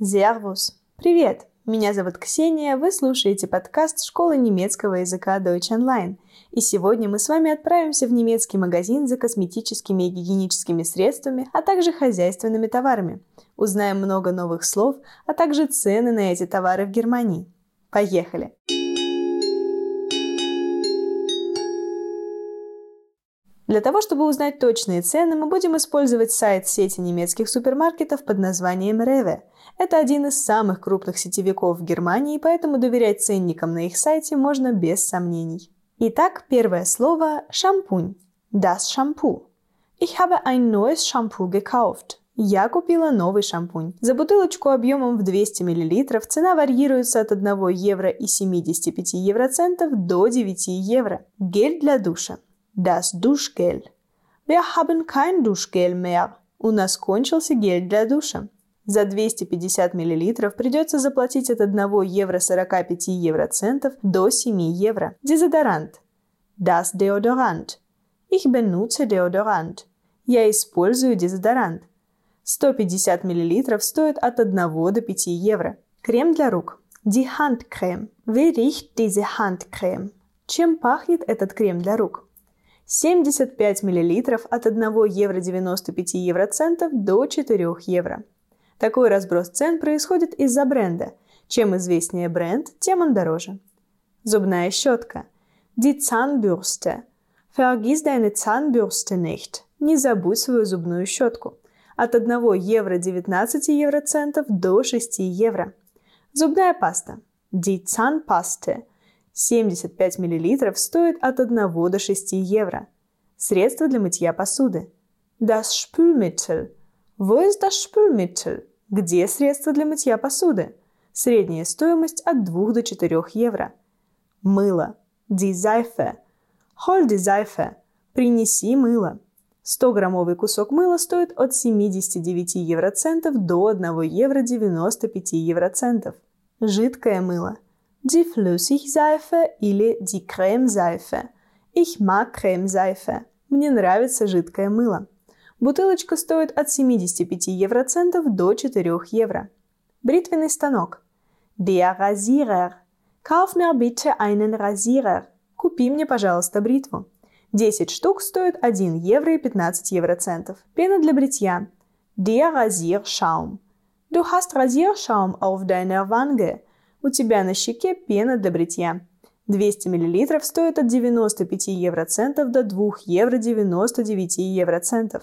Servus. Привет. Меня зовут Ксения, вы слушаете подкаст школы немецкого языка Deutsch Online. И сегодня мы с вами отправимся в немецкий магазин за косметическими и гигиеническими средствами, а также хозяйственными товарами. Узнаем много новых слов, а также цены на эти товары в Германии. Поехали! Для того, чтобы узнать точные цены, мы будем использовать сайт сети немецких супермаркетов под названием Rewe. Это один из самых крупных сетевиков в Германии, поэтому доверять ценникам на их сайте можно без сомнений. Итак, первое слово – шампунь. Das Shampoo. Ich habe ein neues Shampoo gekauft. Я купила новый шампунь. За бутылочку объемом в 200 мл цена варьируется от 1 евро и 75 евроцентов до 9 евро. Гель для душа. Das Duschgel. Wir haben kein Duschgel mehr. У нас кончился гель для душа. За 250 мл придется заплатить от 1 евро 45 евроцентов до 7 евро. Дезодорант. Das Deodorant. Ich benutze Deodorant. Я использую дезодорант. 150 мл стоит от 1 до 5 евро. Крем для рук. Die Handcreme. Wie riecht diese Handcreme? Чем пахнет этот крем для рук? 75 мл от 1 евро 95 евроцентов до 4 евро. Такой разброс цен происходит из-за бренда. Чем известнее бренд, тем он дороже. Зубная щетка. Die Zahnbürste. Vergiss deine Zahnbürste nicht. Не забудь свою зубную щетку. От 1 евро 19 евроцентов до 6 евро. Зубная паста. Die Zahnpaste. 75 мл стоит от 1 до 6 евро. Средство для мытья посуды. Das Spülmittel. Wo ist das Spülmittel? Где средство для мытья посуды? Средняя стоимость от 2 до 4 евро. Мыло. Die Seife. Hol die Seife. Принеси мыло. 100-граммовый кусок мыла стоит от 79 евроцентов до 1 евро 95 евроцентов. Жидкое мыло – die Flüssigseife или die Cremeseife. Ich mag Cremeseife. Мне нравится жидкое мыло. Бутылочка стоит от 75 евроцентов до 4 евро. Бритвенный станок. Der Rasierer. Kauf mir bitte einen Rasierer. Купи мне, пожалуйста, бритву. 10 штук стоит 1 евро и 15 евроцентов. Пена для бритья. Der Rasierschaum. Du hast Rasierschaum auf deiner Wange. У тебя на щеке пена для бритья. 200 мл стоит от 95 евроцентов до 2 евро 99 евроцентов.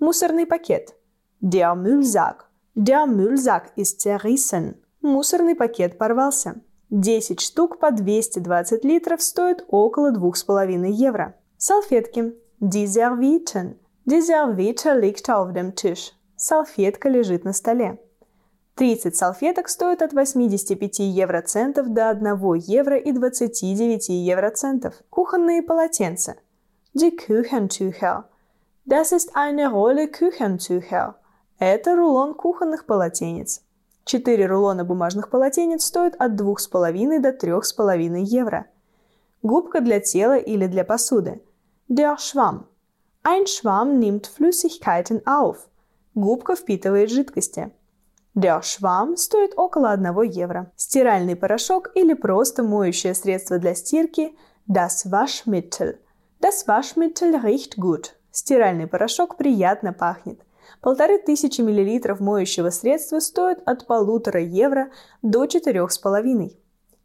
Мусорный пакет. Der Müllsack. Der Müllsack ist zerrissen. Мусорный пакет порвался. 10 штук по 220 литров стоят около 2,5 евро. Салфетки. Die Servietten. Die Serviette liegt auf dem Tisch. Салфетка лежит на столе. 30 салфеток стоят от 85 евроцентов до 1 евро и 29 евроцентов. Кухонные полотенца. Die Küchentücher. Das ist eine Rolle Küchentücher. Это рулон кухонных полотенец. 4 рулона бумажных полотенец стоят от 2,5 до 3,5 евро. Губка для тела или для посуды. Der Schwamm. Ein Schwamm nimmt Flüssigkeiten auf. Губка впитывает жидкости. Der Schwamm стоит около 1 евро. Стиральный порошок или просто моющее средство для стирки Das Waschmittel. Das Waschmittel riecht gut. Стиральный порошок приятно пахнет. Полторы тысячи миллилитров моющего средства стоят от полутора евро до четырех с половиной.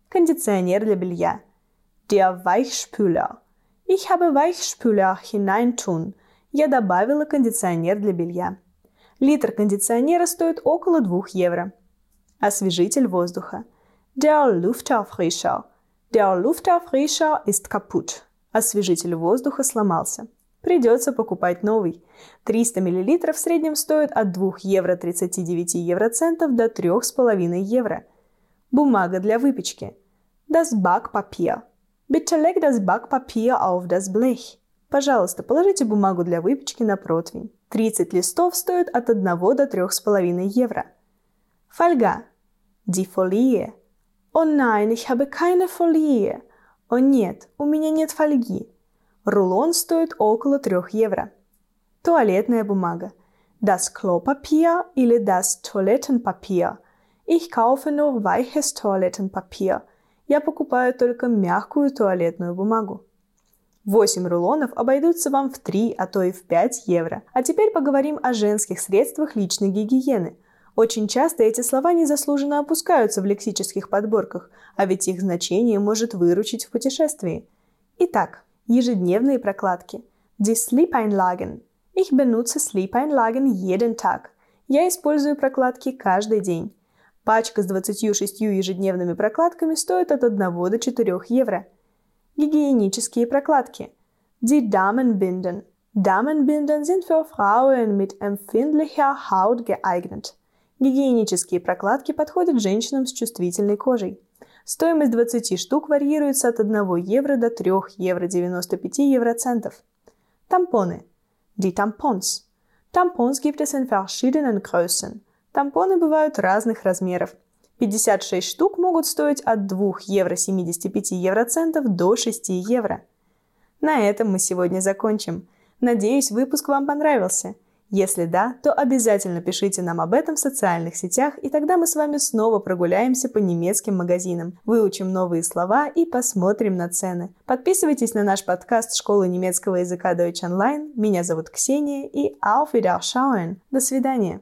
Кондиционер для белья. Der Weichspüler. Ich habe Weichspüler hineintun. Я добавила кондиционер для белья. Литр кондиционера стоит около 2 евро. Освежитель воздуха. Der Luftaufrischer. Der Luftaufrischer ist kaputt. Освежитель воздуха сломался. Придется покупать новый. 300 мл в среднем стоит от 2 евро 39 евроцентов до 3,5 евро. Бумага для выпечки. Das Backpapier. Bitte leg das Backpapier auf das Blech. Пожалуйста, положите бумагу для выпечки на противень. 30 листов стоят от 1 до 3,5 евро. Фольга. Die Folie. О nein, ich habe keine Folie. О нет, у меня нет фольги. Рулон стоит около 3 евро. Туалетная бумага. das Klopapier или das Toilettenpapier. Ich kaufe nur weiches Toilettenpapier. Я покупаю только мягкую туалетную бумагу. 8 рулонов обойдутся вам в 3, а то и в 5 евро. А теперь поговорим о женских средствах личной гигиены. Очень часто эти слова незаслуженно опускаются в лексических подборках, а ведь их значение может выручить в путешествии. Итак, ежедневные прокладки. Die Sleep-Einlagen. Ich benutze Sleep-Einlagen jeden Tag. Я использую прокладки каждый день. Пачка с 26 ежедневными прокладками стоит от 1 до 4 евро. Гигиенические прокладки. Die Damenbinden. Damenbinden sind für Frauen mit empfindlicher Haut geeignet. Гигиенические прокладки подходят женщинам с чувствительной кожей. Стоимость 20 штук варьируется от 1 евро до 3 евро 95 евроцентов. Тампоны. Die Tampons. Tampons gibt es in verschiedenen Größen. Тампоны бывают разных размеров. 56 штук могут стоить от 2 евро 75 евроцентов до 6 евро. На этом мы сегодня закончим. Надеюсь, выпуск вам понравился. Если да, то обязательно пишите нам об этом в социальных сетях, и тогда мы с вами снова прогуляемся по немецким магазинам, выучим новые слова и посмотрим на цены. Подписывайтесь на наш подкаст Школы немецкого языка Deutsch Online. Меня зовут Ксения и Auf Wiederschauen. До свидания.